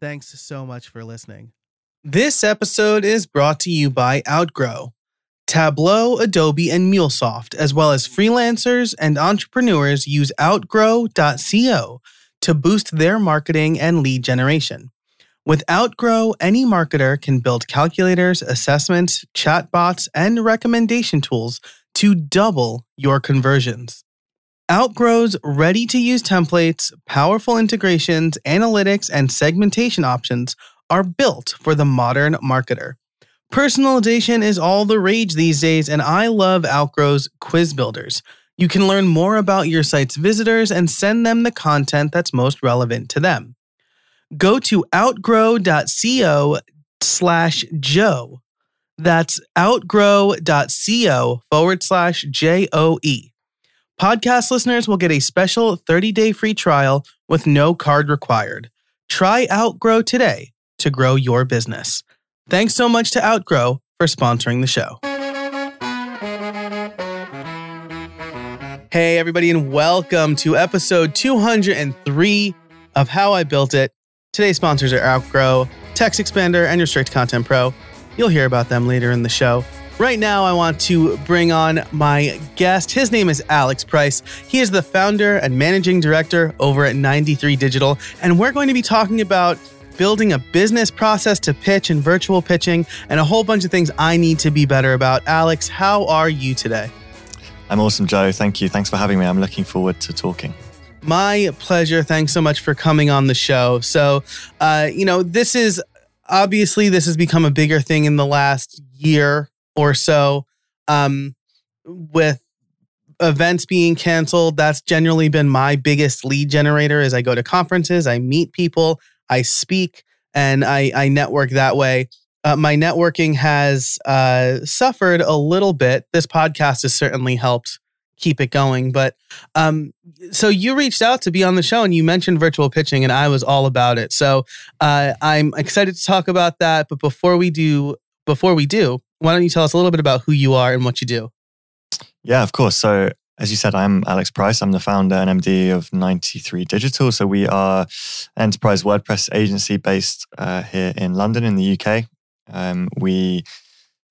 Thanks so much for listening. This episode is brought to you by Outgrow, Tableau, Adobe, and MuleSoft, as well as freelancers and entrepreneurs use outgrow.co to boost their marketing and lead generation. With Outgrow, any marketer can build calculators, assessments, chatbots, and recommendation tools to double your conversions. Outgrow's ready to use templates, powerful integrations, analytics, and segmentation options are built for the modern marketer. Personalization is all the rage these days, and I love Outgrow's quiz builders. You can learn more about your site's visitors and send them the content that's most relevant to them. Go to outgrow.co slash Joe. That's outgrow.co forward slash J O E. Podcast listeners will get a special 30 day free trial with no card required. Try Outgrow today to grow your business. Thanks so much to Outgrow for sponsoring the show. Hey, everybody, and welcome to episode 203 of How I Built It. Today's sponsors are Outgrow, Text Expander, and Restrict Content Pro. You'll hear about them later in the show. Right now, I want to bring on my guest. His name is Alex Price. He is the founder and managing director over at 93 Digital, and we're going to be talking about building a business process to pitch and virtual pitching and a whole bunch of things I need to be better about. Alex, how are you today? I'm awesome, Joe. Thank you. Thanks for having me. I'm looking forward to talking. My pleasure. Thanks so much for coming on the show. So, uh, you know, this is obviously this has become a bigger thing in the last year or so um, with events being canceled that's generally been my biggest lead generator as i go to conferences i meet people i speak and i, I network that way. Uh, my networking has uh, suffered a little bit. This podcast has certainly helped keep it going but um, so you reached out to be on the show and you mentioned virtual pitching and i was all about it. So uh, i'm excited to talk about that but before we do before we do why don't you tell us a little bit about who you are and what you do? Yeah, of course. So, as you said, I'm Alex Price. I'm the founder and MD of 93 Digital. So, we are an enterprise WordPress agency based uh, here in London, in the UK. Um, we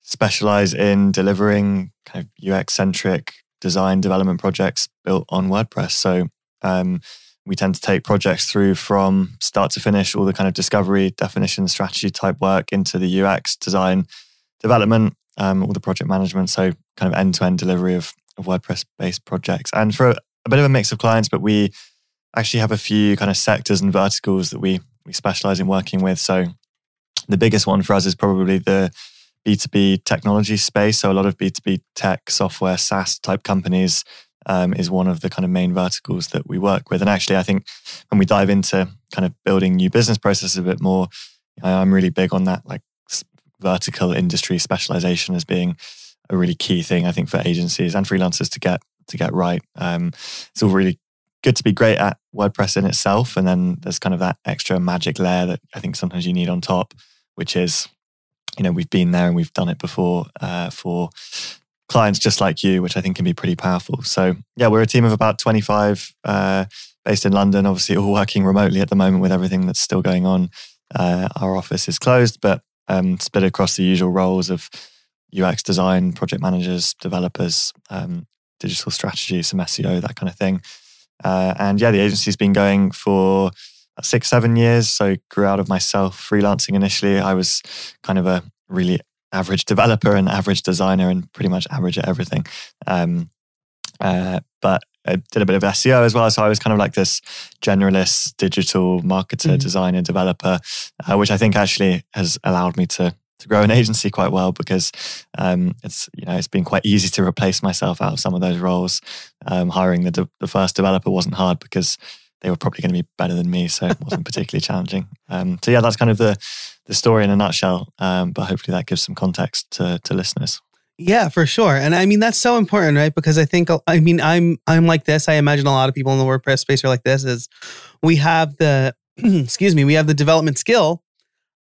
specialize in delivering kind of UX centric design development projects built on WordPress. So, um, we tend to take projects through from start to finish, all the kind of discovery, definition, strategy type work into the UX design development, um, all the project management. So kind of end to end delivery of, of WordPress based projects. And for a, a, bit of a mix of clients, but we actually have a few kind of sectors and verticals that we we specialize in working with. So the biggest one for us is probably the B2B technology space. So a lot of B2B tech, software, SaaS type companies um, is one of the kind of main verticals that we work with. And actually, I think when we dive into kind of building new business processes a bit more, I'm really big on that, like vertical industry specialization as being a really key thing, I think, for agencies and freelancers to get to get right. Um, it's all really good to be great at WordPress in itself, and then there's kind of that extra magic layer that I think sometimes you need on top, which is, you know, we've been there and we've done it before uh, for clients just like you, which I think can be pretty powerful. So yeah, we're a team of about 25 uh, based in London, obviously all working remotely at the moment with everything that's still going on. Uh, our office is closed, but um, split across the usual roles of UX design, project managers, developers, um, digital strategy, some SEO, that kind of thing. Uh, and yeah, the agency's been going for six, seven years. So grew out of myself freelancing initially. I was kind of a really average developer and average designer and pretty much average at everything. Um, uh, but I did a bit of SEO as well. So I was kind of like this generalist digital marketer, mm-hmm. designer, developer, uh, which I think actually has allowed me to to grow an agency quite well because um, it's you know it's been quite easy to replace myself out of some of those roles. Um, hiring the de- the first developer wasn't hard because they were probably going to be better than me, so it wasn't particularly challenging. Um, so yeah, that's kind of the the story in a nutshell. Um, but hopefully that gives some context to to listeners. Yeah, for sure. And I mean that's so important, right? Because I think I mean I'm I'm like this. I imagine a lot of people in the WordPress space are like this is we have the excuse me, we have the development skill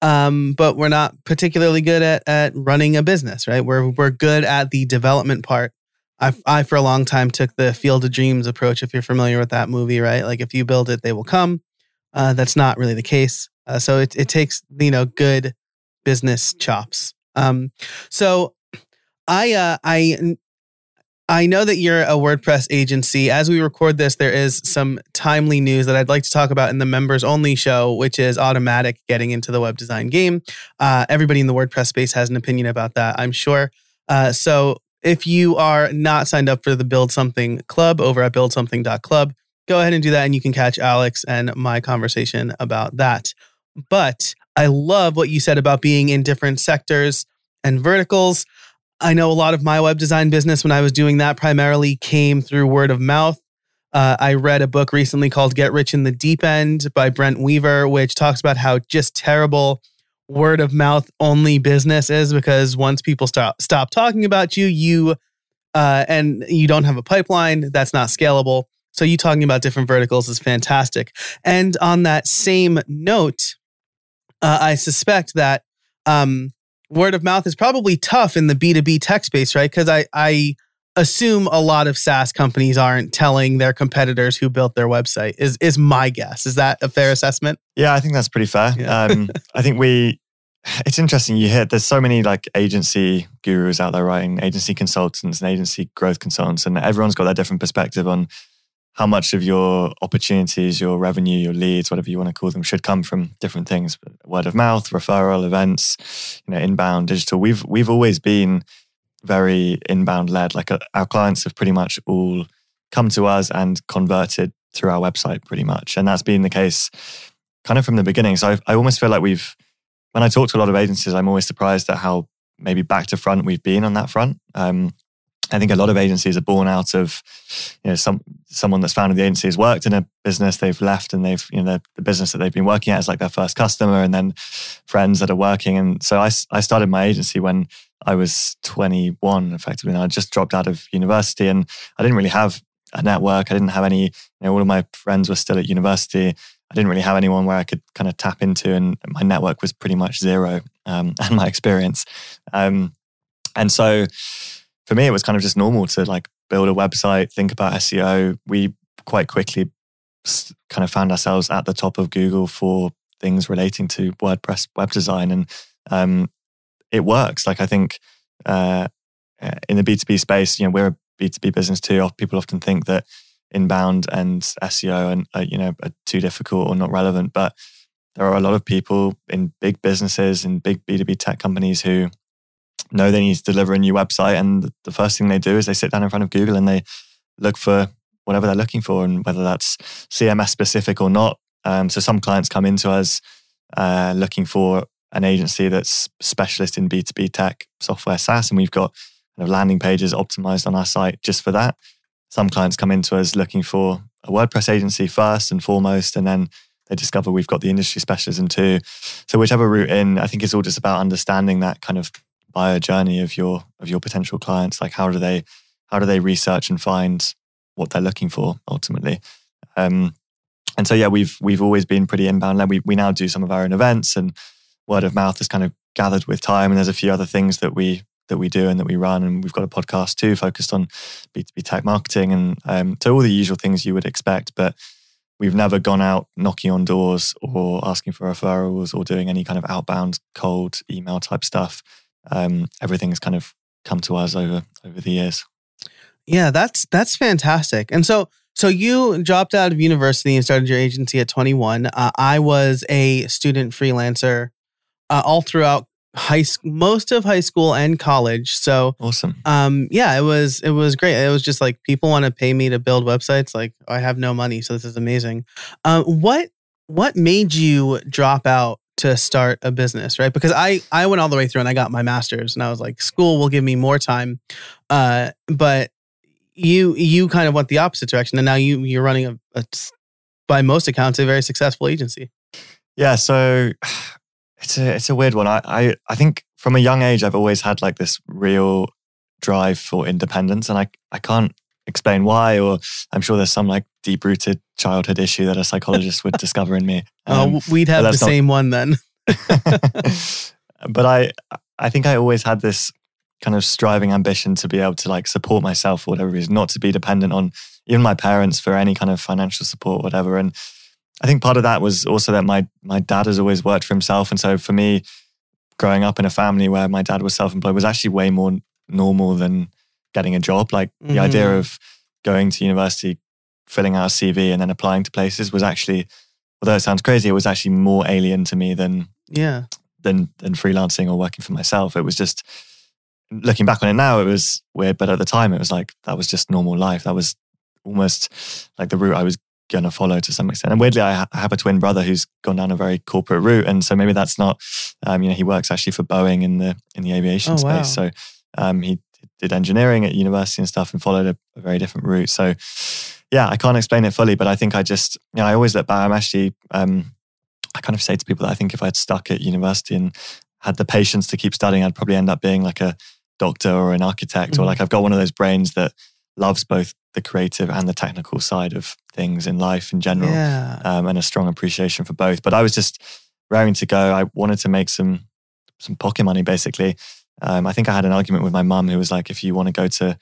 um, but we're not particularly good at at running a business, right? We're we're good at the development part. I I for a long time took the Field of Dreams approach. If you're familiar with that movie, right? Like if you build it, they will come. Uh, that's not really the case. Uh, so it it takes you know good business chops. Um, so I uh, I I know that you're a WordPress agency. As we record this, there is some timely news that I'd like to talk about in the members only show, which is Automattic getting into the web design game. Uh, everybody in the WordPress space has an opinion about that, I'm sure. Uh, so if you are not signed up for the Build Something Club over at buildsomething.club, go ahead and do that, and you can catch Alex and my conversation about that. But I love what you said about being in different sectors and verticals. I know a lot of my web design business when I was doing that primarily came through word of mouth. Uh, I read a book recently called Get Rich in the Deep End by Brent Weaver, which talks about how just terrible word of mouth only business is because once people stop stop talking about you, you uh, and you don't have a pipeline, that's not scalable. So you talking about different verticals is fantastic. And on that same note, uh, I suspect that um, word of mouth is probably tough in the B2B tech space, right? Because I, I assume a lot of SaaS companies aren't telling their competitors who built their website, is, is my guess. Is that a fair assessment? Yeah, I think that's pretty fair. Yeah. Um, I think we, it's interesting you hear there's so many like agency gurus out there writing agency consultants and agency growth consultants and everyone's got their different perspective on how much of your opportunities, your revenue, your leads, whatever you want to call them, should come from different things. Word of mouth, referral, events, you know, inbound, digital. We've we've always been very inbound led. Like uh, our clients have pretty much all come to us and converted through our website, pretty much, and that's been the case kind of from the beginning. So I, I almost feel like we've, when I talk to a lot of agencies, I'm always surprised at how maybe back to front we've been on that front. Um, I think a lot of agencies are born out of, you know, some someone that's founded the agency has worked in a business, they've left, and they've, you know, the, business that they've been working at is like their first customer, and then friends that are working. And so I, I started my agency when I was 21, effectively, and I just dropped out of university, and I didn't really have a network. I didn't have any, you know, all of my friends were still at university. I didn't really have anyone where I could kind of tap into, and my network was pretty much zero, um, and my experience. Um, and so for me, it was kind of just normal to like build a website, think about SEO. We quite quickly kind of found ourselves at the top of Google for things relating to WordPress web design, and um, it works. Like I think uh, in the B two B space, you know, we're a B two B business too. People often think that inbound and SEO and uh, you know are too difficult or not relevant, but there are a lot of people in big businesses in big B two B tech companies who know they need to deliver a new website. And the first thing they do is they sit down in front of Google and they look for whatever they're looking for, and whether that's CMS specific or not. Um, so some clients come into us uh, looking for an agency that's specialist in B2B tech software SaaS, and we've got kind of landing pages optimized on our site just for that. Some clients come into us looking for a WordPress agency first and foremost, and then they discover we've got the industry specialism too. So whichever route in, I think it's all just about understanding that kind of buyer journey of your of your potential clients? Like how do they how do they research and find what they're looking for ultimately? Um, and so yeah we've we've always been pretty inbound led. We, we now do some of our own events and word of mouth has kind of gathered with time. And there's a few other things that we that we do and that we run. And we've got a podcast too focused on b2b tech marketing and um, so all the usual things you would expect. But we've never gone out knocking on doors or asking for referrals or doing any kind of outbound cold email type stuff um, everything's kind of come to us over over the years. Yeah, that's that's fantastic. And so so you dropped out of university and started your agency at 21. Uh, I was a student freelancer uh, all throughout high school, most of high school and college. So awesome. Um, yeah, it was it was great. It was just like people want to pay me to build websites. Like I have no money, so this is amazing. Uh, what what made you drop out to start a business, right? Because I I went all the way through and I got my master's and I was like, school will give me more time. Uh, but you you kind of went the opposite direction and now you you're running a, a by most accounts, a very successful agency. Yeah, so it's a it's a weird one. I, I I think from a young age I've always had like this real drive for independence and I I can't explain why or I'm sure there's some like deep rooted childhood issue that a psychologist would discover in me. Um, we'd have the not... same one then. but I I think I always had this kind of striving ambition to be able to like support myself for whatever reason, not to be dependent on even my parents for any kind of financial support, whatever. And I think part of that was also that my my dad has always worked for himself, and so for me, growing up in a family where my dad was self-employed was actually way more normal than getting a job. Like mm-hmm. the idea mm-hmm. of going to university, filling out a CV, and then applying to places was actually, although it sounds crazy, it was actually more alien to me than yeah than than freelancing or working for myself. It was just looking back on it now, it was weird, but at the time, it was like that was just normal life. That was almost like the route I was going to follow to some extent. And weirdly, I, ha- I, have a twin brother who's gone down a very corporate route, and so maybe that's not. Um, you know, he works actually for Boeing in the in the aviation oh, space. Wow. So um, he did engineering at university and stuff, and followed a, a, very different route. So yeah, I can't explain it fully, but I think I just you know I always look back. I'm actually um, I kind of say to people that I think if I'd stuck at university and had the patience to keep studying, I'd probably end up being like a doctor or an architect, mm-hmm. or like I've got one of those brains that loves both the creative and the technical side of things in life in general, yeah. um, and a strong appreciation for both. But I was just raring to go. I wanted to make some some pocket money, basically. Um, I think I had an argument with my mum who was like, "If you want to go to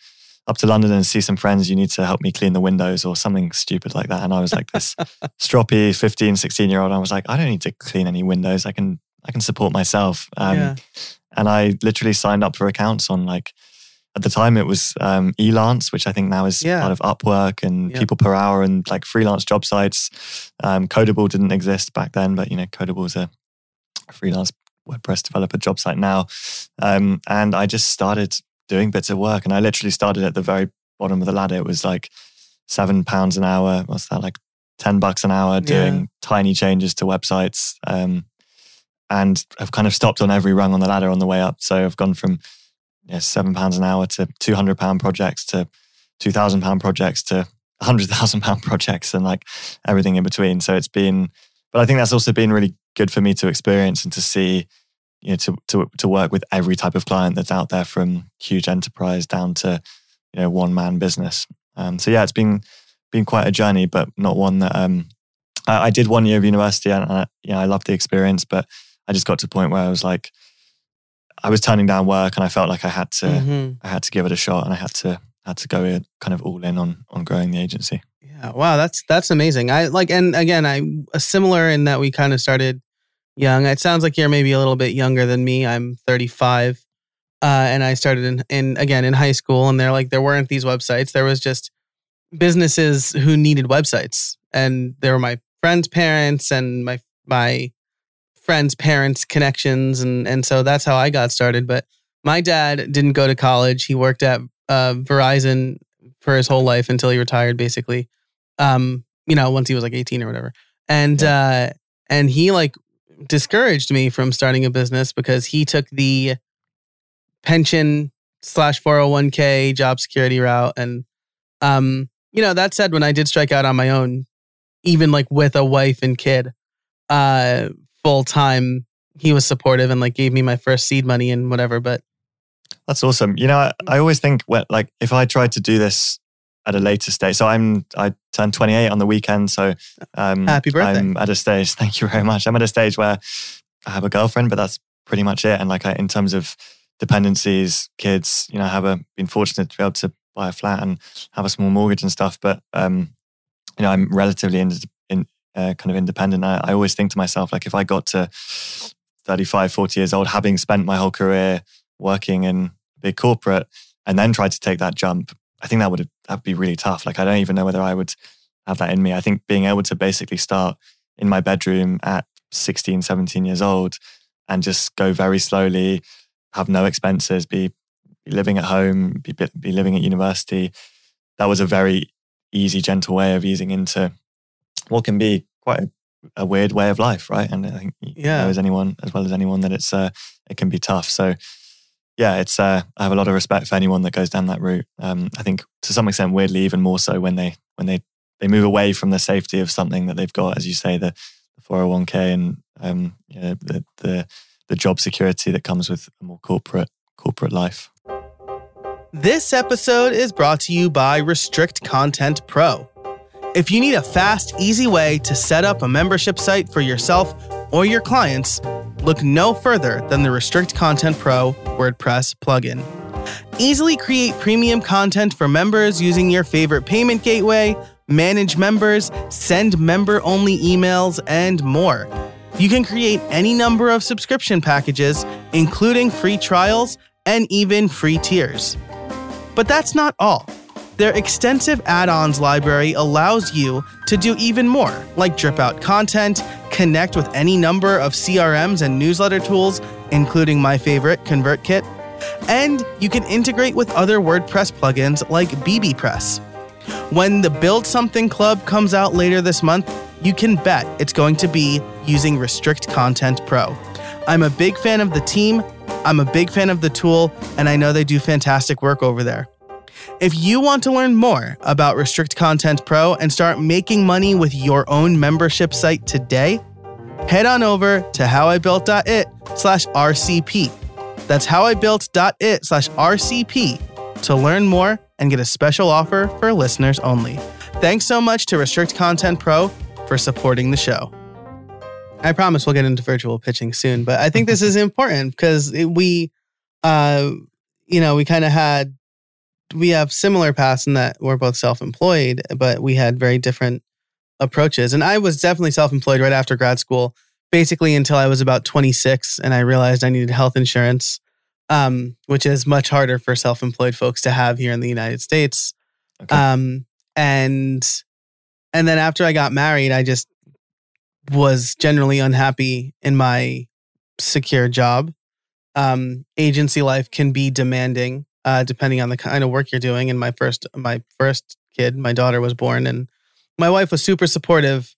up to London and see some friends, you need to help me clean the windows or something stupid like that." And I was like, this stroppy 15, 16 year old. I was like, I don't need to clean any windows. I can I can support myself. Um, yeah. And I literally signed up for accounts on like at the time it was um, Elance, which I think now is yeah. part of Upwork and yeah. People Per Hour and like freelance job sites. Um, Codeable didn't exist back then, but you know, Codeable is a freelance WordPress developer job site now. Um, and I just started doing bits of work, and I literally started at the very bottom of the ladder. It was like seven pounds an hour. What's that like? Ten bucks an hour doing yeah. tiny changes to websites. Um, and I've kind of stopped on every rung on the ladder on the way up. So I've gone from seven pounds an hour to two hundred pound projects to two thousand pound projects to hundred thousand pound projects and like everything in between. So it's been, but I think that's also been really good for me to experience and to see, you know, to to to work with every type of client that's out there, from huge enterprise down to you know one man business. Um, so yeah, it's been been quite a journey, but not one that um, I, I did one year of university and I, you know I loved the experience, but I just got to a point where I was like, I was turning down work and I felt like I had to mm-hmm. I had to give it a shot and I had to had to go in, kind of all in on on growing the agency. Yeah, wow, that's that's amazing. I like and again, I similar in that we kind of started young. It sounds like you're maybe a little bit younger than me. I'm 35. Uh, and I started in, in again in high school, and they're like there weren't these websites. There was just businesses who needed websites, and there were my friends' parents and my my friends' parents' connections, and and so that's how I got started. But my dad didn't go to college. He worked at uh, Verizon for his whole life until he retired, basically. Um, you know, once he was like 18 or whatever. And yeah. uh, and he like discouraged me from starting a business because he took the pension slash 401k job security route. And um, you know, that said, when I did strike out on my own, even like with a wife and kid, uh, full time, he was supportive and like gave me my first seed money and whatever. But that's awesome. You know, I, I always think when, like if I tried to do this at a later stage, so I'm I turned 28 on the weekend, so um, happy birthday. I'm at a stage. Thank you very much. I'm at a stage where I have a girlfriend, but that's pretty much it. And like I, in terms of dependencies, kids, you know, I have a, been fortunate to be able to buy a flat and have a small mortgage and stuff. But um, you know, I'm relatively in, in uh, kind of independent. I, I always think to myself, like, if I got to 35, 40 years old, having spent my whole career working in big corporate and then tried to take that jump, I think that would that'd be really tough. Like, I don't even know whether I would have that in me. I think being able to basically start in my bedroom at 16, 17 years old and just go very slowly, have no expenses, be, be living at home, be, be living at university. That was a very easy, gentle way of easing into what can be quite a, a weird way of life, right? And I think yeah, know, as anyone as well as anyone that it's uh, it can be tough. So yeah, it's uh, I have a lot of respect for anyone that goes down that route. Um, I think to some extent, weirdly, even more so when they when they they move away from the safety of something that they've got, as you say, the, the 401k and um, you know, the, the the job security that comes with a more corporate corporate life. This episode is brought to you by Restrict Content Pro. If you need a fast, easy way to set up a membership site for yourself or your clients, look no further than the Restrict Content Pro WordPress plugin. Easily create premium content for members using your favorite payment gateway, manage members, send member only emails, and more. You can create any number of subscription packages, including free trials and even free tiers. But that's not all. Their extensive add ons library allows you to do even more, like drip out content, connect with any number of CRMs and newsletter tools, including my favorite, ConvertKit, and you can integrate with other WordPress plugins like bbPress. When the Build Something Club comes out later this month, you can bet it's going to be using Restrict Content Pro. I'm a big fan of the team, I'm a big fan of the tool, and I know they do fantastic work over there. If you want to learn more about Restrict Content Pro and start making money with your own membership site today, head on over to howibuilt.it slash RCP. That's howibuilt.it slash RCP to learn more and get a special offer for listeners only. Thanks so much to Restrict Content Pro for supporting the show. I promise we'll get into virtual pitching soon, but I think this is important because we, uh, you know, we kind of had, we have similar paths in that we're both self employed, but we had very different approaches. And I was definitely self employed right after grad school, basically until I was about 26 and I realized I needed health insurance, um, which is much harder for self employed folks to have here in the United States. Okay. Um, and and then after I got married, I just was generally unhappy in my secure job. Um, agency life can be demanding, uh, depending on the kind of work you're doing. And my first, my first kid, my daughter was born, and my wife was super supportive.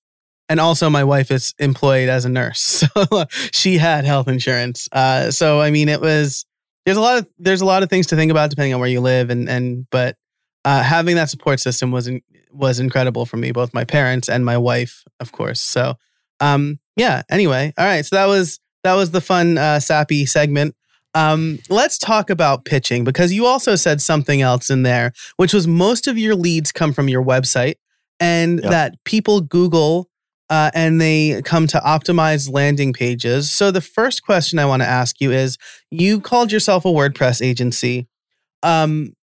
And also, my wife is employed as a nurse, so she had health insurance. Uh, so I mean, it was there's a lot of there's a lot of things to think about depending on where you live, and and but uh, having that support system was in, was incredible for me, both my parents and my wife, of course. So um, yeah. Anyway, all right. So that was that was the fun uh, sappy segment. Um, let's talk about pitching because you also said something else in there, which was most of your leads come from your website, and Yep. that people Google uh, and they come to optimize landing pages. So the first question I want to ask you is: You called yourself a WordPress agency. Um,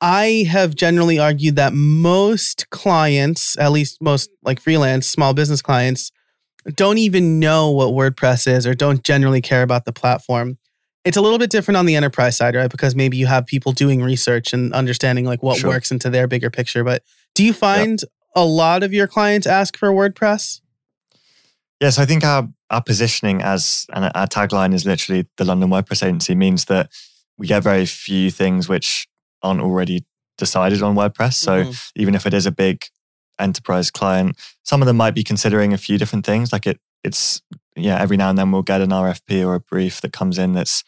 I have generally argued that most clients, at least most like freelance small business clients, don't even know what WordPress is or don't generally care about the platform. It's a little bit different on the enterprise side, right? Because maybe you have people doing research and understanding like what Sure. works into their bigger picture. But do you find a lot of your clients ask for WordPress? Yes, I think our our positioning as and our tagline is literally the London WordPress agency means that we get very few things which aren't already decided on WordPress. So Mhm. even if it is a big enterprise client, some of them might be considering a few different things. Like it, it's yeah, every now and then we'll get an RFP or a brief that comes in that's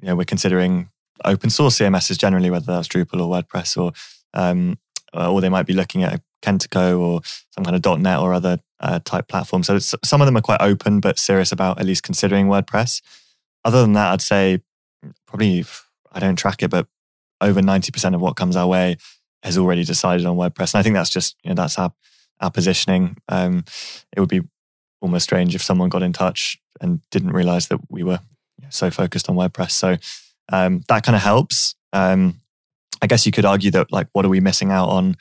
you know we're considering open source CMSs generally, whether that's Drupal or WordPress or um, or they might be looking at Kentico or some kind of .NET or other uh, type platform. So some of them are quite open but serious about at least considering WordPress. Other than that, I'd say probably I don't track it, but over ninety percent of what comes our way has already decided on WordPress, and I think that's just you know that's our our positioning. Um, it would be almost strange if someone got in touch and didn't realize that we were so focused on WordPress. So um, that kind of helps. Um, I guess you could argue that like what are we missing out on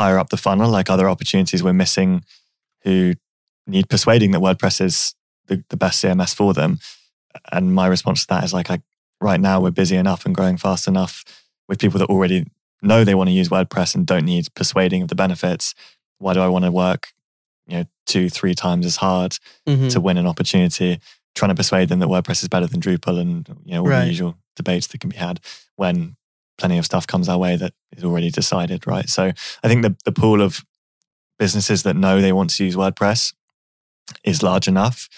higher up the funnel, like other opportunities we're missing who need persuading that WordPress is the, the best CMS for them. And my response to that is like, I, right now we're busy enough and growing fast enough with people that already know they want to use WordPress and don't need persuading of the benefits. Why do I want to work, you know, two, three times as hard Mhm. to win an opportunity, trying to persuade them that WordPress is better than Drupal and you know all Right. the usual debates that can be had when plenty of stuff comes our way that is already decided, right? So I think the the pool of businesses that know they want to use WordPress is large enough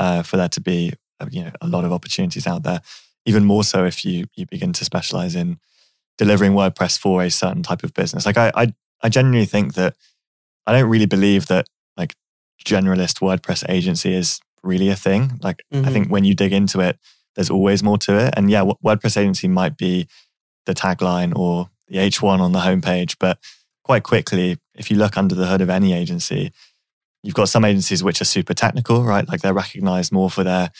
uh, for there to be uh, you know a lot of opportunities out there. Even more so if you you begin to specialize in delivering WordPress for a certain type of business. Like I I, I genuinely think that I don't really believe that like generalist WordPress agency is really a thing. Like Mhm. I think when you dig into it, there's always more to it. And yeah, WordPress agency might be the tagline or the H1 on the homepage, but quite quickly, if you look under the hood of any agency, you've got some agencies which are super technical, right? Like they're recognized more for their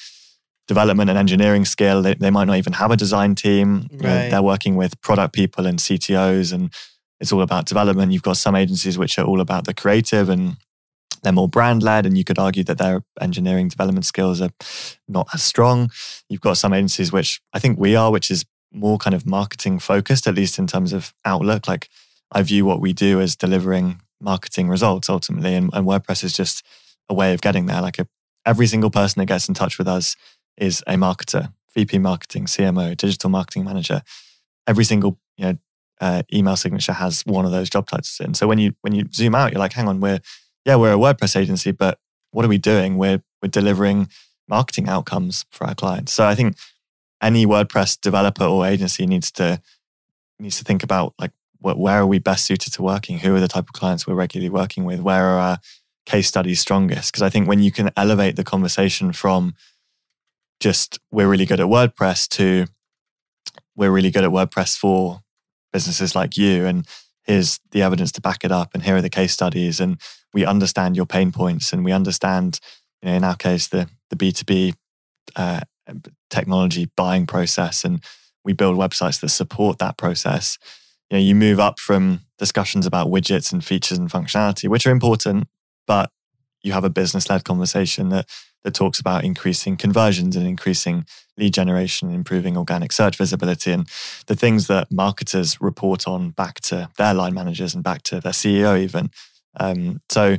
development and engineering skill. They, they might not even have a design team. You know, Right. they're working with product people and CTOs, and it's all about development. You've got some agencies which are all about the creative and they're more brand led, and you could argue that their engineering development skills are not as strong. You've got some agencies which I think we are, which is more kind of marketing focused, at least in terms of outlook. Like I view what we do as delivering marketing results ultimately, and, and WordPress is just a way of getting there. Like a, every single person that gets in touch with us is a marketer, VP marketing, CMO, digital marketing manager. Every single you know uh, email signature has one of those job titles in. So when you when you zoom out, you're like, hang on, we're yeah, we're a WordPress agency, but what are we doing? We're we're delivering marketing outcomes for our clients. So I think any WordPress developer or agency needs to needs to think about like where are we best suited to working? Who are the type of clients we're regularly working with? Where are our case studies strongest? Because I think when you can elevate the conversation from just we're really good at WordPress to we're really good at WordPress for businesses like you and here's the evidence to back it up and here are the case studies and we understand your pain points and we understand you know in our case the the b2b uh, technology buying process and we build websites that support that process. You know you move up from discussions about widgets and features and functionality which are important but you have a business led conversation that that talks about increasing conversions and increasing lead generation improving organic search visibility and the things that marketers report on back to their line managers and back to their CEO even. Um, so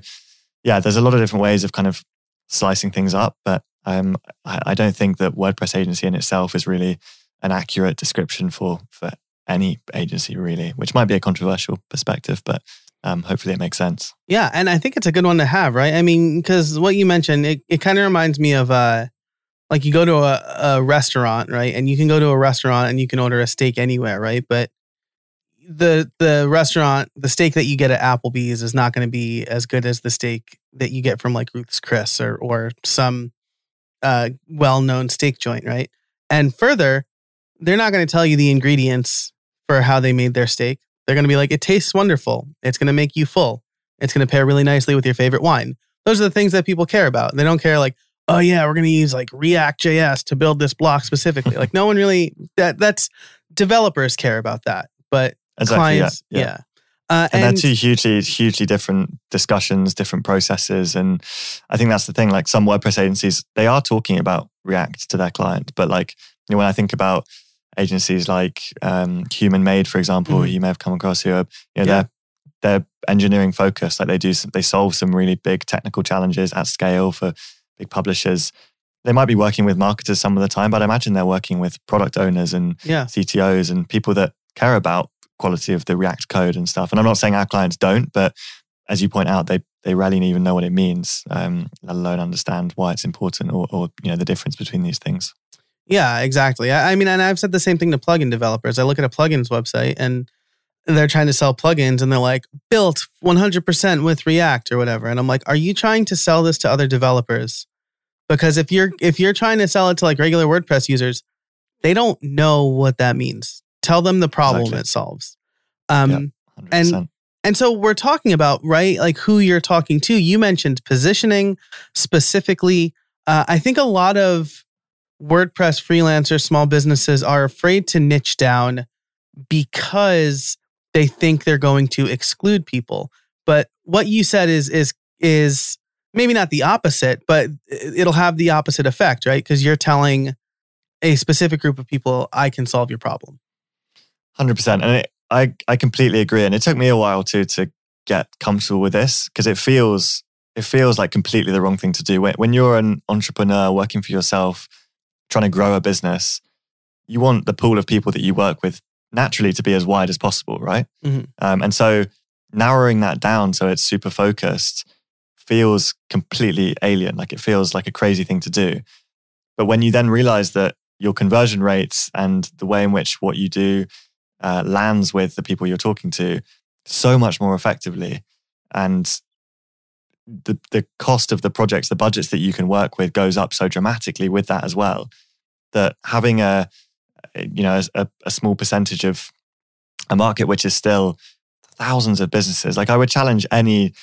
yeah there's a lot of different ways of kind of slicing things up but um, I, don't think that WordPress agency in itself is really an accurate description for for any agency really, which might be a controversial perspective, but um, hopefully it makes sense. Yeah, and I think it's a good one to have, right? I mean, because what you mentioned, it, it kind of reminds me of uh, like you go to a, a restaurant, right? And you can go to a restaurant and you can order a steak anywhere, right? But the the restaurant, the steak that you get at Applebee's is not going to be as good as the steak that you get from like Ruth's Chris or or some uh, well known steak joint, right? And further, they're not going to tell you the ingredients for how they made their steak. They're going to be like, it tastes wonderful. It's going to make you full. It's going to pair really nicely with your favorite wine. Those are the things that people care about. They don't care like, oh yeah, we're going to use like React JS to build this block specifically. like no one really that that's developers care about that, but Exactly. yeah, clients, yeah. Uh, and, and they're two hugely hugely different discussions different processes. And i think that's the thing like some wordpress agencies they are talking about react to their client. But like you know when i think about agencies like um, human made for example Mhm. you may have come across who are you know Yeah. they're they're engineering focused. Like they do they solve some really big technical challenges at scale for big publishers. They might be working with marketers some of the time but i imagine they're working with product owners and yeah, CTOs and people that care about quality of the React code and stuff. And I'm not saying our clients don't, but as you point out, they they rarely even know what it means, um, let alone understand why it's important or, or you know the difference between these things. yeah, exactly. I, I mean, and I've said the same thing to plugin developers. I look at a plugins website and they're trying to sell plugins and they're like built 100% with React or whatever. And I'm like, are you trying to sell this to other developers? Because if you're if you're trying to sell it to like regular WordPress users, they don't know what that means. Tell them the problem Exactly. it solves. Um, Yep. 100%. And so we're talking about, right, like who you're talking to. You mentioned positioning specifically. Uh, I think a lot of WordPress freelancers, small businesses are afraid to niche down because they think they're going to exclude people. But what you said is is is maybe not the opposite, but it'll have the opposite effect, right? Because you're telling a specific group of people, I can solve your problem. Hundred percent, and it, I I completely agree. And it took me a while too to get comfortable with this because it feels it feels like completely the wrong thing to do when when you're an entrepreneur working for yourself, trying to grow a business. You want the pool of people that you work with naturally to be as wide as possible, right? Mhm. Um, and so narrowing that down so it's super focused feels completely alien. Like it feels like a crazy thing to do. But when you then realize that your conversion rates and the way in which what you do uh, lands with the people you're talking to so much more effectively, and the the cost of the projects, the budgets that you can work with goes up so dramatically with that as well. That having a you know a, a small percentage of a market which is still thousands of businesses. Like I would challenge any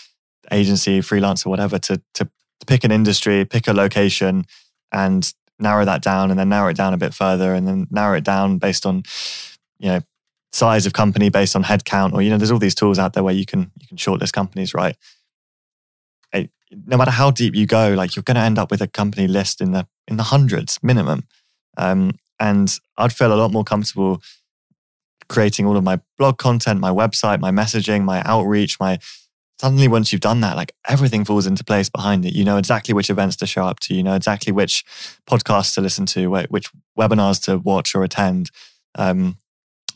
agency, freelancer, whatever, to to pick an industry, pick a location, and narrow that down, and then narrow it down a bit further, and then narrow it down based on you know size of company, based on headcount, or you know, there's all these tools out there where you can you can shortlist companies, right? no matter how deep you go, like you're going to end up with a company list in the in the hundreds minimum. Um, and I'd feel a lot more comfortable creating all of my blog content, my website, my messaging, my outreach, my suddenly once you've done that, like everything falls into place behind it. You know exactly which events to show up to, you know exactly which podcasts to listen to, which webinars to watch or attend. Um,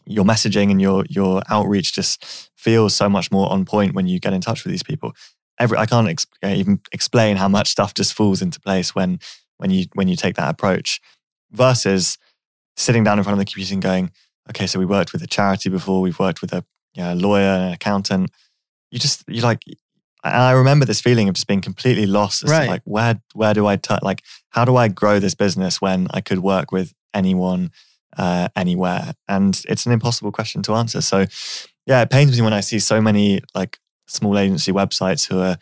your messaging and your your outreach just feels so much more on point when you get in touch with these people. Every I can't ex- uh, even explain how much stuff just falls into place when when you when you take that approach versus sitting down in front of the computer and going, okay, so we worked with a charity before, we've worked with a you know, lawyer, an accountant. You just you like, and I remember this feeling of just being completely lost. As right. like where where do I? Like how do I grow this business when I could work with anyone, uh, anywhere? And it's an impossible question to answer. So yeah, it pains me when I see so many like small agency websites who are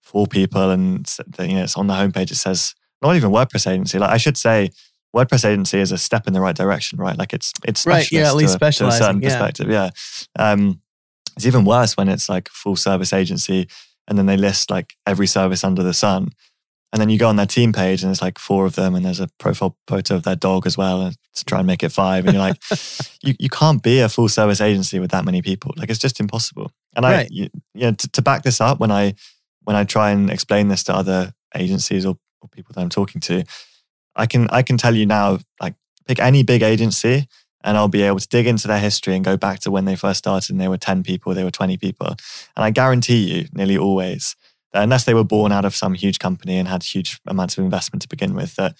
for people and you know it's on the homepage it says not even WordPress agency. Like I should say WordPress agency is a step in the right direction, right? Like it's it's right, yeah, at least specializing, to a certain yeah. perspective, yeah. Um, it's even worse when it's like full service agency, and then they list like every service under the sun, and then you go on their team page and there's like four of them, and there's a profile photo of their dog as well, to try and make it five, and you're like, you you can't be a full service agency with that many people, like it's just impossible. And right. I, you, you know, to, to back this up, when I when I try and explain this to other agencies or, or people that I'm talking to, I can I can tell you now, like pick any big agency and I'll be able to dig into their history and go back to when they first started and they were 10 people, they were 20 people. And I guarantee you, nearly always, unless they were born out of some huge company and had huge amounts of investment to begin with, that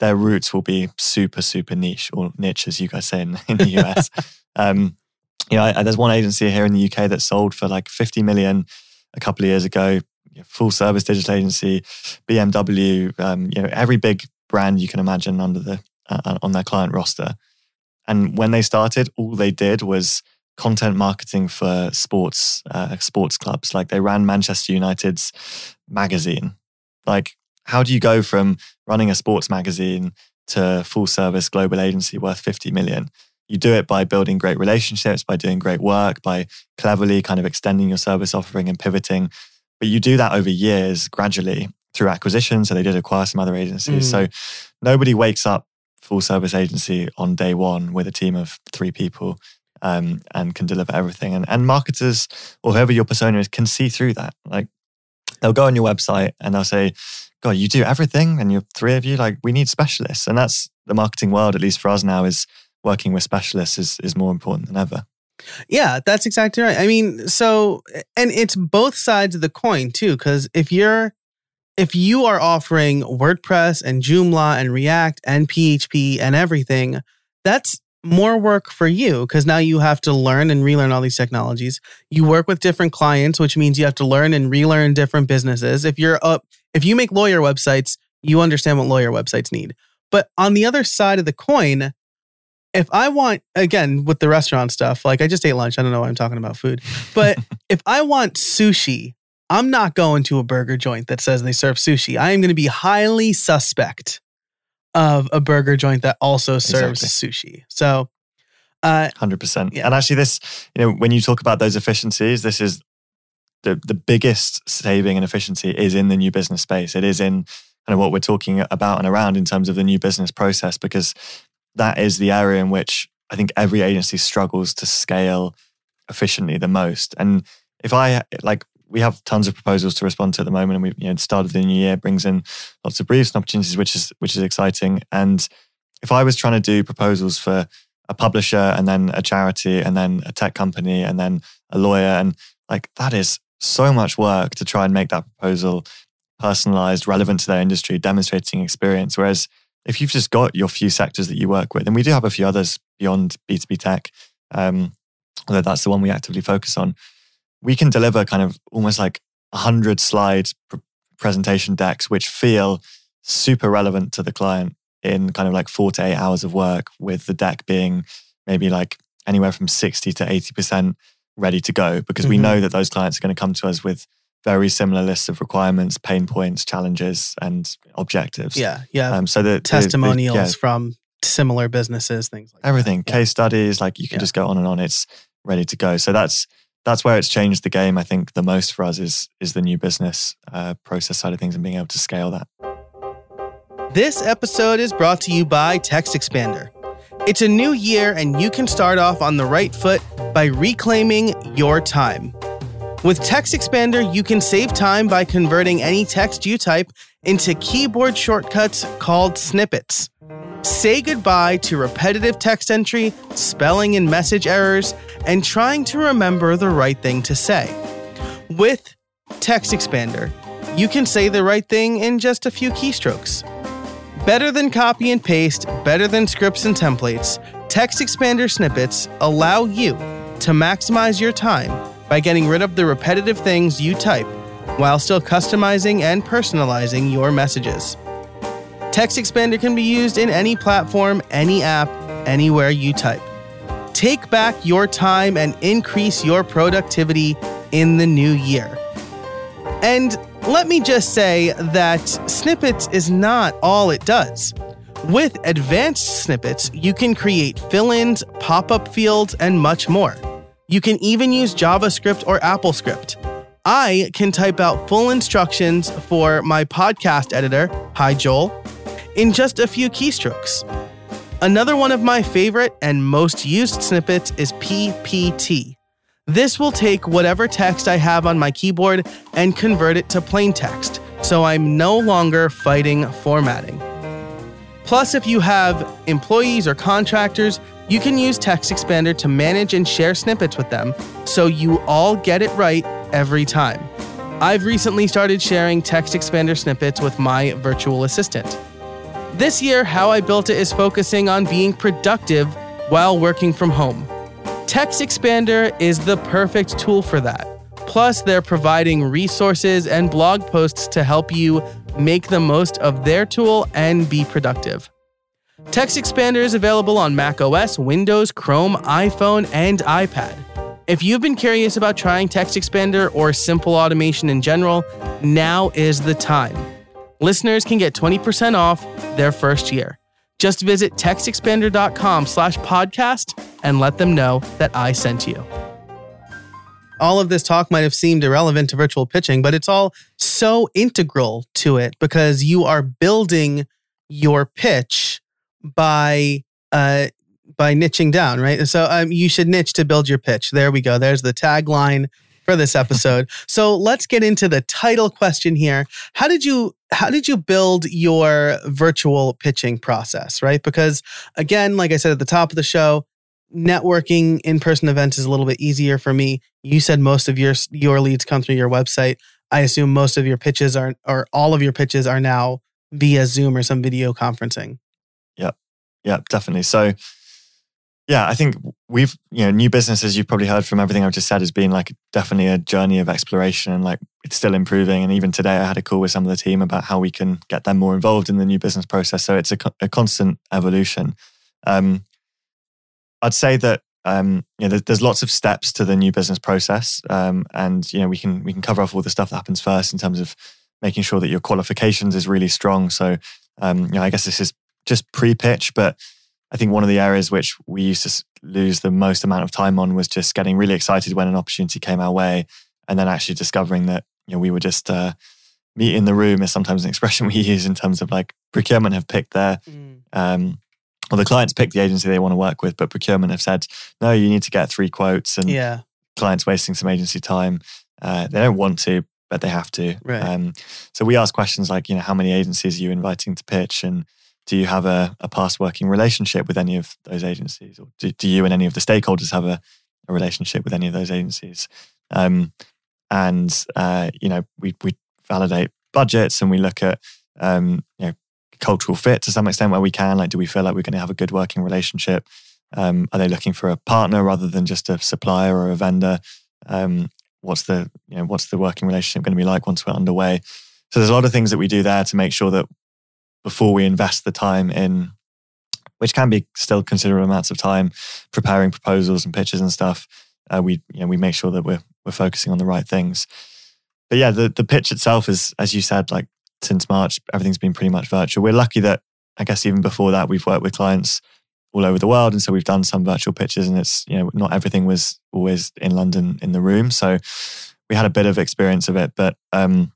their roots will be super, super niche or niche, as you guys say in, in the US. um, you know, I, there's one agency here in the UK that sold for like 50 million a couple of years ago, full service digital agency, BMW, um, you know, every big brand you can imagine under the uh, uh, on their client roster. And when they started, all they did was content marketing for sports uh, sports clubs. Like they ran Manchester United's magazine. Like, how do you go from running a sports magazine to full service global agency worth 50 million? You do it by building great relationships, by doing great work, by cleverly kind of extending your service offering and pivoting. But you do that over years gradually through acquisition. So they did acquire some other agencies. Mm. So nobody wakes up full service agency on day one with a team of three people um, and can deliver everything. And, and marketers or whoever your persona is can see through that. Like they'll go on your website and they'll say, God, you do everything and you're three of you, like we need specialists. And that's the marketing world, at least for us now, is working with specialists is, is more important than ever. Yeah, that's exactly right. I mean, so, and it's both sides of the coin too, because if you're if you are offering WordPress and Joomla and React and PHP and everything, that's more work for you because now you have to learn and relearn all these technologies. You work with different clients, which means you have to learn and relearn different businesses. If you're up, if you make lawyer websites, you understand what lawyer websites need. But on the other side of the coin, if I want, again, with the restaurant stuff, like I just ate lunch, I don't know why I'm talking about food, but if I want sushi I'm not going to a burger joint that says they serve sushi. I am going to be highly suspect of a burger joint that also serves exactly. sushi. So, uh, hundred percent. Yeah. And actually, this you know when you talk about those efficiencies, this is the the biggest saving and efficiency is in the new business space. It is in kind of what we're talking about and around in terms of the new business process because that is the area in which I think every agency struggles to scale efficiently the most. And if I like we have tons of proposals to respond to at the moment, and we you know started the new year brings in lots of briefs and opportunities, which is which is exciting. And if I was trying to do proposals for a publisher and then a charity and then a tech company and then a lawyer and like that is so much work to try and make that proposal personalized, relevant to their industry, demonstrating experience. Whereas if you've just got your few sectors that you work with, and we do have a few others beyond B2B tech, um, although that's the one we actively focus on, we can deliver kind of almost like 100 slide pr- presentation decks, which feel super relevant to the client in kind of like four to eight hours of work, with the deck being maybe like anywhere from 60 to 80% ready to go because we Mhm. know that those clients are going to come to us with very similar lists of requirements, pain points, challenges, and objectives. Yeah, yeah. Um, so the the- the- Testimonials yeah, from similar businesses, things like that. everything, Yeah. case studies, like you can Yeah. just go on and on. It's ready to go. So that's that's where it's changed the game. I think the most for us is is the new business uh, process side of things and being able to scale that. This episode is brought to you by Text Expander. It's a new year, and you can start off on the right foot by reclaiming your time. With Text Expander, you can save time by converting any text you type into keyboard shortcuts called snippets. Say goodbye to repetitive text entry, spelling and message errors, and trying to remember the right thing to say. With Text Expander, you can say the right thing in just a few keystrokes. Better than copy and paste, better than scripts and templates, Text Expander snippets allow you to maximize your time by getting rid of the repetitive things you type while still customizing and personalizing your messages. Text Expander can be used in any platform, any app, anywhere you type. Take back your time and increase your productivity in the new year. And let me just say that snippets is not all it does. With advanced snippets, you can create fill ins, pop up fields, and much more. You can even use JavaScript or AppleScript. I can type out full instructions for my podcast editor, Hi Joel, in just a few keystrokes. Another one of my favorite and most used snippets is PPT. This will take whatever text I have on my keyboard and convert it to plain text, so I'm no longer fighting formatting. Plus, if you have employees or contractors, you can use Text Expander to manage and share snippets with them so you all get it right every time. I've recently started sharing Text Expander snippets with my virtual assistant. This year, How I Built It is focusing on being productive while working from home. Text Expander is the perfect tool for that. Plus, they're providing resources and blog posts to help you make the most of their tool and be productive. Text Expander is available on Mac OS, Windows, Chrome, iPhone, and iPad. If you've been curious about trying Text Expander or simple automation in general, now is the time. Listeners can get 20% off their first year. Just visit textexpander.com slash podcast and let them know that I sent you. All of this talk might have seemed irrelevant to virtual pitching, but it's all so integral to it because you are building your pitch by uh by niching down, right? So um, you should niche to build your pitch. There we go. There's the tagline for this episode. so let's get into the title question here. How did you how did you build your virtual pitching process, right? Because again, like I said at the top of the show, networking in-person events is a little bit easier for me. You said most of your your leads come through your website. I assume most of your pitches are or all of your pitches are now via Zoom or some video conferencing. Yep. Yeah, definitely. So, yeah, I think we've, you know, new businesses, you've probably heard from everything I've just said, has been like definitely a journey of exploration and like it's still improving. And even today, I had a call with some of the team about how we can get them more involved in the new business process. So it's a, a constant evolution. Um, I'd say that um, you know, there's, lots of steps to the new business process, um, and you know, we can we can cover off all the stuff that happens first in terms of making sure that your qualifications is really strong. So, um, you know, I guess this is just pre-pitch, but I think one of the areas which we used to lose the most amount of time on was just getting really excited when an opportunity came our way, and then actually discovering that you know we were just uh, meet in the room is sometimes an expression we use in terms of like procurement have picked their um, or the clients pick the agency they want to work with, but procurement have said no, you need to get three quotes, and Yeah. clients wasting some agency time. Uh, they don't want to, but they have to. Right. Um, so we ask questions like, you know, how many agencies are you inviting to pitch, and do you have a, a past working relationship with any of those agencies, or do, do you and any of the stakeholders have a, a relationship with any of those agencies? Um, and uh, you know, we we validate budgets and we look at um, you know cultural fit to some extent where we can. Like, do we feel like we're going to have a good working relationship? Um, are they looking for a partner rather than just a supplier or a vendor? Um, what's the you know what's the working relationship going to be like once we're underway. So there's a lot of things that we do there to make sure that before we invest the time in, which can be still considerable amounts of time, preparing proposals and pitches and stuff, uh, we you know we make sure that we're we're focusing on the right things. But yeah, the the pitch itself is, as you said, like since March, everything's been pretty much virtual. We're lucky that I guess even before that, we've worked with clients all over the world, and so we've done some virtual pitches, and it's you know not everything was always in London in the room, so we had a bit of experience of it. But um,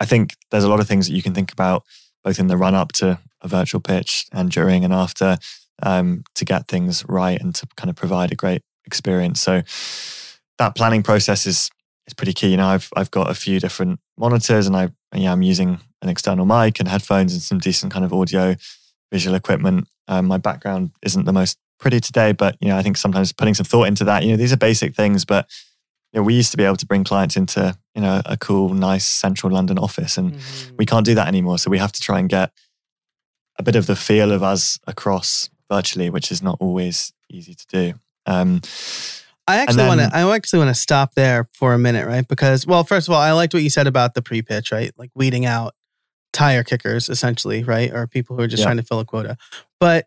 I think there's a lot of things that you can think about both in the run up to a virtual pitch and during and after um, to get things right and to kind of provide a great experience. So that planning process is is pretty key. You know, I've I've got a few different monitors and I yeah, I'm using an external mic and headphones and some decent kind of audio visual equipment. Um, my background isn't the most pretty today, but you know, I think sometimes putting some thought into that, you know, these are basic things, but you know, we used to be able to bring clients into, you know, a cool, nice central London office and mm-hmm. we can't do that anymore. So we have to try and get a bit of the feel of us across virtually, which is not always easy to do. Um, I actually want to. I actually want to stop there for a minute, right? Because, well, first of all, I liked what you said about the pre-pitch, right? Like weeding out tire kickers, essentially, right, or people who are just yeah. trying to fill a quota. But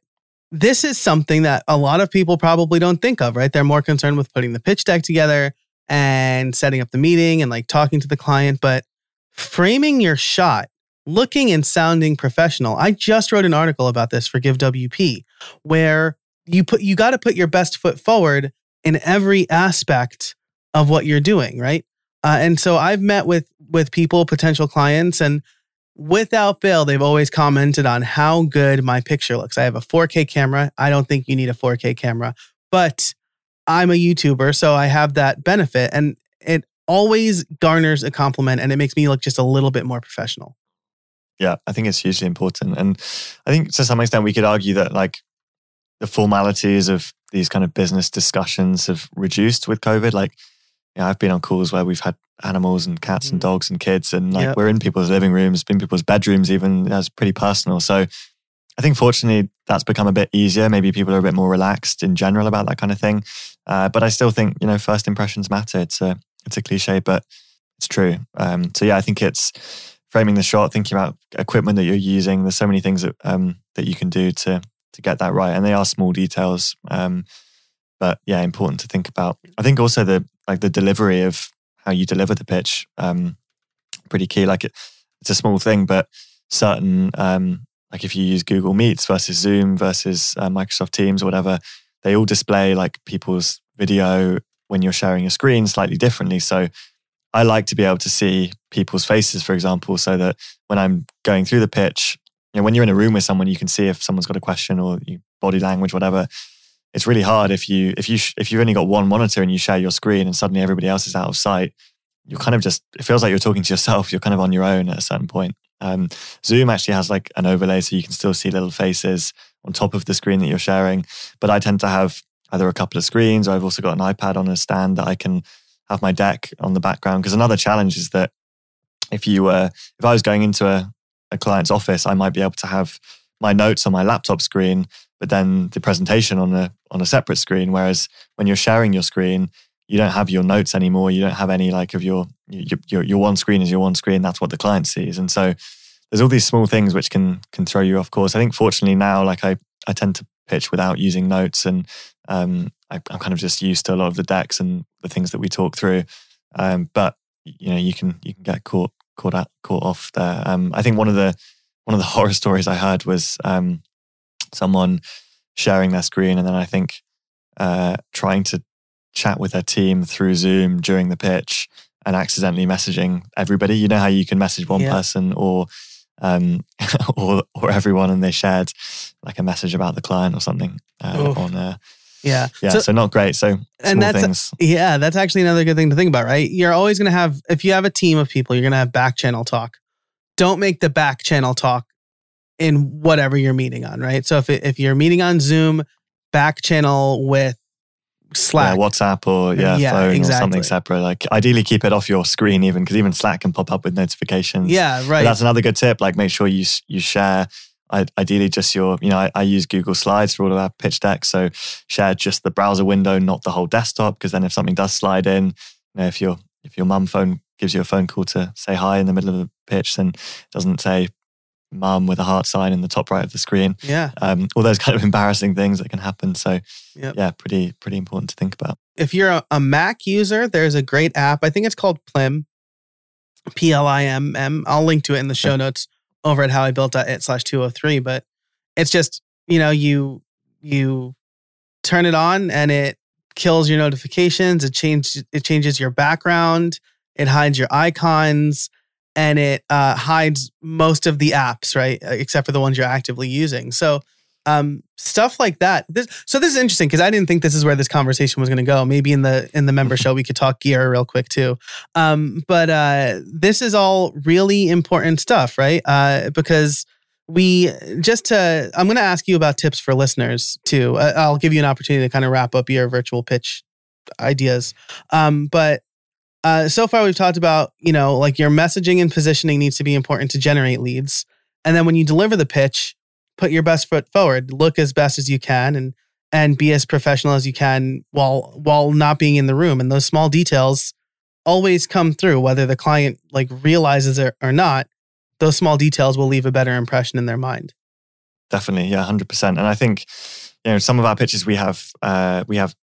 this is something that a lot of people probably don't think of, right? They're more concerned with putting the pitch deck together and setting up the meeting and like talking to the client, but framing your shot, looking and sounding professional. I just wrote an article about this for Give WP, where you put you got to put your best foot forward in every aspect of what you're doing, right? Uh, and so I've met with with people, potential clients, and without fail, they've always commented on how good my picture looks. I have a 4K camera. I don't think you need a 4K camera, but I'm a YouTuber, so I have that benefit, and it always garners a compliment, and it makes me look just a little bit more professional. Yeah, I think it's hugely important, and I think to some extent we could argue that like the formalities of these kind of business discussions have reduced with COVID. Like, you know, I've been on calls where we've had animals and cats mm. and dogs and kids, and like yep. we're in people's living rooms, in people's bedrooms, even that's pretty personal. So, I think fortunately that's become a bit easier. Maybe people are a bit more relaxed in general about that kind of thing. Uh, but I still think you know first impressions matter. It's a it's a cliche, but it's true. Um, so yeah, I think it's framing the shot, thinking about equipment that you're using. There's so many things that um, that you can do to to get that right. And they are small details. Um, but yeah, important to think about. I think also the like the delivery of how you deliver the pitch, um, pretty key. Like it, it's a small thing, but certain um, like if you use Google Meets versus Zoom versus uh, Microsoft Teams or whatever, they all display like people's video when you're sharing a screen slightly differently. So I like to be able to see people's faces, for example, so that when I'm going through the pitch, know, when you're in a room with someone, you can see if someone's got a question or body language, whatever. It's really hard if you if you if you've only got one monitor and you share your screen and suddenly everybody else is out of sight. You're kind of just it feels like you're talking to yourself. You're kind of on your own at a certain point. Um, Zoom actually has like an overlay so you can still see little faces on top of the screen that you're sharing. But I tend to have either a couple of screens or I've also got an iPad on a stand that I can have my deck on the background. Because another challenge is that if you were, if I was going into a, a client's office, I might be able to have my notes on my laptop screen, but then the presentation on a on a separate screen. Whereas when you're sharing your screen, you don't have your notes anymore. You don't have any like of your your your, one screen is your one screen. That's what the client sees, and so there's all these small things which can can throw you off course. I think fortunately now, like I I tend to pitch without using notes, and um, I, am kind of just used to a lot of the decks and the things that we talk through. Um, but you know, you can you can get caught caught out, caught off there. Um, I think one of the one of the horror stories I heard was um, someone sharing their screen and then I think uh, trying to chat with their team through Zoom during the pitch and accidentally messaging everybody. You know how you can message one yeah. person or um, or or everyone, and they shared like a message about the client or something uh, on uh, yeah. Yeah. So, so, not great. So and that's things. yeah, that's actually another good thing to think about, right? You're always gonna have if you have a team of people, you're gonna have back channel talk. Don't make the back channel talk in whatever you're meeting on, right? So if if you're meeting on Zoom, back channel with Slack, yeah, WhatsApp, or yeah, yeah phone exactly. or something separate. Like ideally, keep it off your screen, even because even Slack can pop up with notifications. Yeah, right. But that's another good tip. Like make sure you you share I, ideally just your, you know, I, I, use Google Slides for all of our pitch decks. So share just the browser window, not the whole desktop, because then if something does slide in, you know, if your if your mum phone gives you a phone call to say hi in the middle of the pitch, then it doesn't say mum with a heart sign in the top right of the screen. Yeah. Um, all those kind of embarrassing things that can happen. So Yep. yeah, pretty pretty important to think about. if you're a, a Mac user, there's a great app. I think it's called Pliim, P L I M M. I'll link to it in the show notes over at howibuilt.it slash 203. But it's just, you know, you you turn it on and it kills your notifications. It changes it changes your background. It hides your icons and it uh, hides most of the apps, right? Uh, Except for the ones you're actively using. So um, stuff like that. This, so this is interesting because I didn't think this is where this conversation was going to go. Maybe in the in the member show we could talk gear real quick too. Um, but uh, this is all really important stuff, right? Uh, because we just to I'm going to ask you about tips for listeners too. Uh, I'll give you an opportunity to kind of wrap up your virtual pitch ideas. Um, but uh, so far we've talked about you know like your messaging and positioning needs to be important to generate leads, and then when you deliver the pitch put your best foot forward. Look as best as you can and and be as professional as you can while while not being in the room. And those small details always come through whether the client like realizes it or not those small details will leave a better impression in their mind. Definitely, yeah, hundred percent. And I think you know some of our pitches we have uh, we have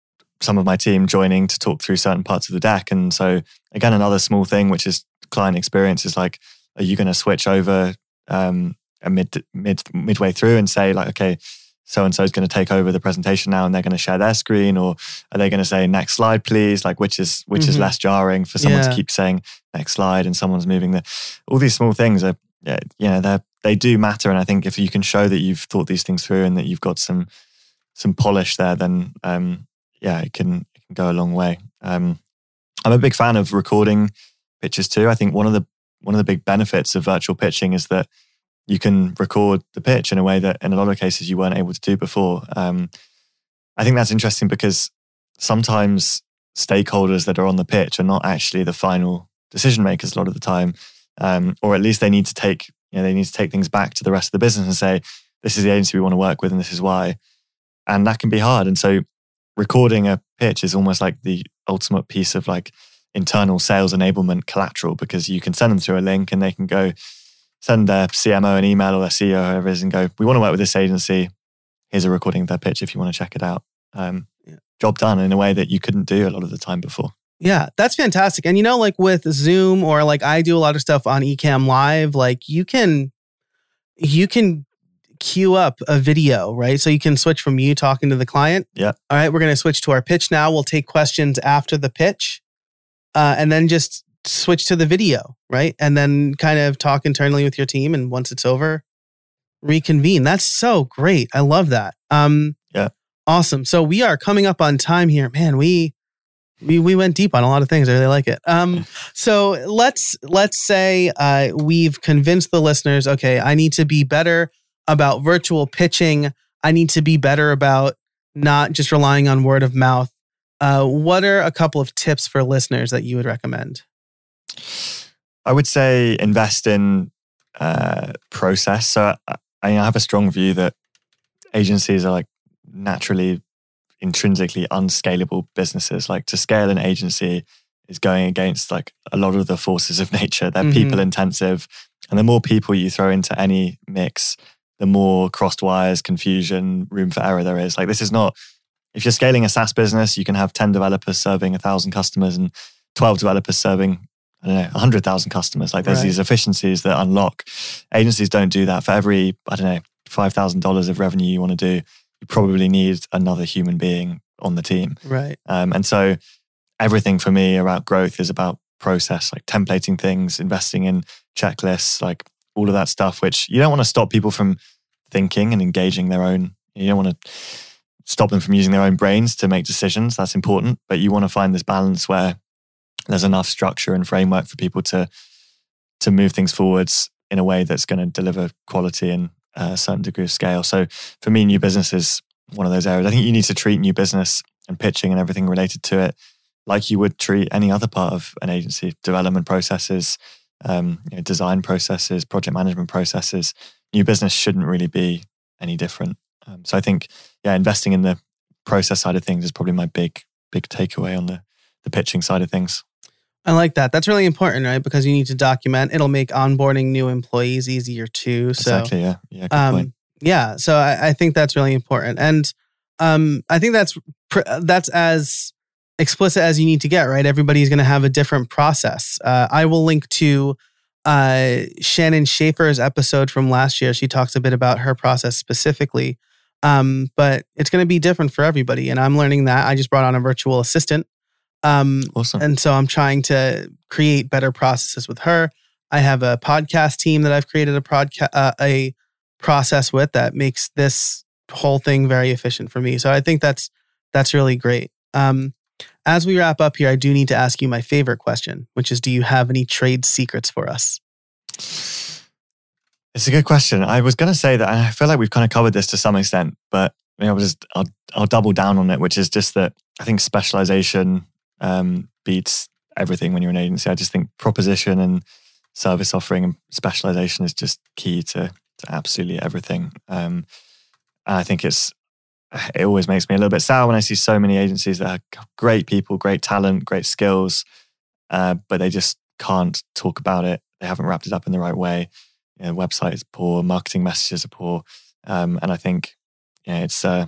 some of my team joining to talk through certain parts of the deck. And so again, another small thing which is client experience is like, are you going to switch over um, a mid mid midway through and say like, okay, so and so is going to take over the presentation now, and they're going to share their screen, or are they going to say next slide, please? Like, which is which is Mhm. less jarring for someone Yeah. to keep saying next slide, and someone's moving the. All these small things are, yeah, you know, they they do matter, and I think if you can show that you've thought these things through and that you've got some some polish there, then um, yeah, it can it can go a long way. Um, I'm a big fan of recording pitches too. I think one of the one of the big benefits of virtual pitching is that you can record the pitch in a way that in a lot of cases you weren't able to do before. Um, I think that's interesting because sometimes stakeholders that are on the pitch are not actually the final decision makers a lot of the time, um, or at least they need to take you know they need to take things back to the rest of the business and say this is the agency we want to work with and this is why, and that can be hard. And so recording a pitch is almost like the ultimate piece of like internal sales enablement collateral because you can send them through a link and they can go send their CMO an email or their CEO, whoever it is, and go, we want to work with this agency. Here's a recording of their pitch if you want to check it out. Um, Yeah. Job done in a way that you couldn't do a lot of the time before. Yeah, that's fantastic. And you know, like with Zoom or like I do a lot of stuff on Ecamm Live, like you can you can queue up a video, right? So you can switch from you talking to the client. Yeah. All right, we're gonna switch to our pitch now. We'll take questions after the pitch. Uh, and then just switch to the video, right? And then kind of talk internally with your team. And once it's over, reconvene. That's so great. I love that. Um Yeah. awesome. So we are coming up on time here. Man, we we we went deep on a lot of things. I really like it. Um, so let's let's say uh, we've convinced the listeners. Okay, I need to be better about virtual pitching. I need to be better about not just relying on word of mouth. Uh, what are a couple of tips for listeners that you would recommend? I would say invest in uh, process. So I, I have a strong view that agencies are like naturally, intrinsically unscalable businesses. Like to scale an agency is going against like a lot of the forces of nature. They're Mhm. people intensive, and the more people you throw into any mix, the more crossed wires, confusion, room for error there is. Like this is not. If you're scaling a SaaS business, you can have ten developers serving a thousand customers and twelve developers serving I don't know, 100,000 customers. Like there's Right. these efficiencies that unlock. Agencies don't do that. For every, I don't know, $5,000 of revenue you want to do, you probably need another human being on the team. Right. Um, and so everything for me about growth is about process, like templating things, investing in checklists, like all of that stuff, which you don't want to stop people from thinking and engaging their own. You don't want to stop them from using their own brains to make decisions. That's important. But you want to find this balance where there's enough structure and framework for people to to move things forwards in a way that's going to deliver quality and a certain degree of scale. So for me, new business is one of those areas. I think you need to treat new business and pitching and everything related to it like you would treat any other part of an agency development processes, um, you know, design processes, project management processes. New business shouldn't really be any different. Um, so I think, yeah, investing in the process side of things is probably my big, big takeaway on the the pitching side of things. I like that. That's really important, right? Because you need to document. It'll make onboarding new employees easier too. So, exactly. Yeah. Yeah. Good point. um, yeah. So I, I think that's really important, and um, I think that's pr- that's as explicit as you need to get, right? Everybody's going to have a different process. Uh, I will link to uh, Shannon Schaefer's episode from last year. She talks a bit about her process specifically, um, but it's going to be different for everybody. And I'm learning that. I just brought on a virtual assistant. Um, Awesome. and so I'm trying to create better processes with her. I have a podcast team that I've created a podcast uh, a process with that makes this whole thing very efficient for me. So I think that's that's really great. Um, as we wrap up here, I do need to ask you my favorite question, which is, do you have any trade secrets for us? It's a good question. I was going to say that I feel like we've kind of covered this to some extent, but just I'll, I'll double down on it, which is just that I think specialization um, beats everything when you're an agency. I just think proposition and service offering and specialization is just key to, to absolutely everything. Um, and I think it's it always makes me a little bit sour when I see so many agencies that are great people, great talent, great skills, uh, but they just can't talk about it. They haven't wrapped it up in the right way. You know, website is poor, marketing messages are poor, um, and I think you know, it's uh,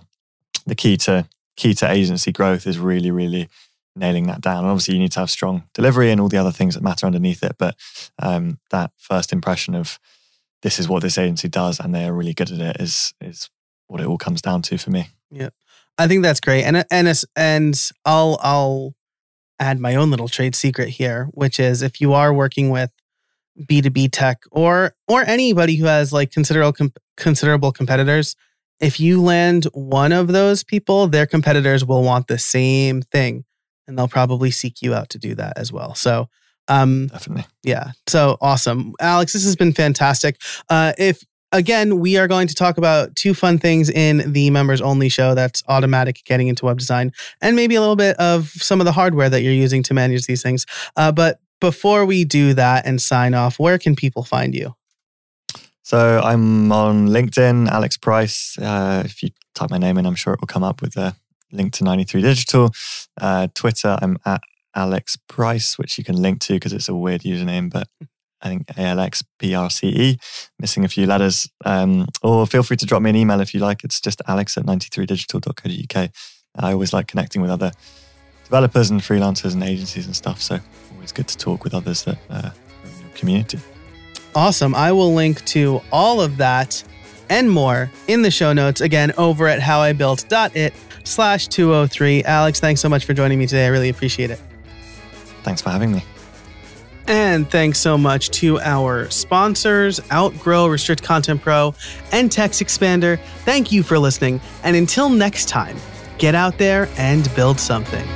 the key to key to agency growth is really, really nailing that down. And obviously, you need to have strong delivery and all the other things that matter underneath it. But um, that first impression of this is what this agency does, and they are really good at it, is is what it all comes down to for me. I think that's great, and and and I'll I'll add my own little trade secret here, which is if you are working with B two B tech or or anybody who has like considerable com- considerable competitors, if you land one of those people, their competitors will want the same thing, and they'll probably seek you out to do that as well. So. Um, Definitely. yeah. So awesome. Alex, this has been fantastic. Uh, if again, we are going to talk about two fun things in the members only show that's Automattic getting into web design and maybe a little bit of some of the hardware that you're using to manage these things. Uh, but before we do that and sign off, where can people find you? So I'm on LinkedIn, Alex Price. Uh, if you type my name in, I'm sure it will come up with a link to 93 Digital. Uh, Twitter, I'm at Alex Price, which you can link to because it's a weird username, but I think ALXPRCE, E, missing a few letters. Um, or feel free to drop me an email if you like. It's just alex at 93digital.co.uk. I always like connecting with other developers and freelancers and agencies and stuff. So always good to talk with others that uh, are in your community. Awesome. I will link to all of that and more in the show notes again over at howibuilt.it slash 203. Alex, thanks so much for joining me today. I really appreciate it. Thanks for having me. And thanks so much to our sponsors, Outgrow, Restrict Content Pro, and Text Expander. Thank you for listening. And until next time, get out there and build something.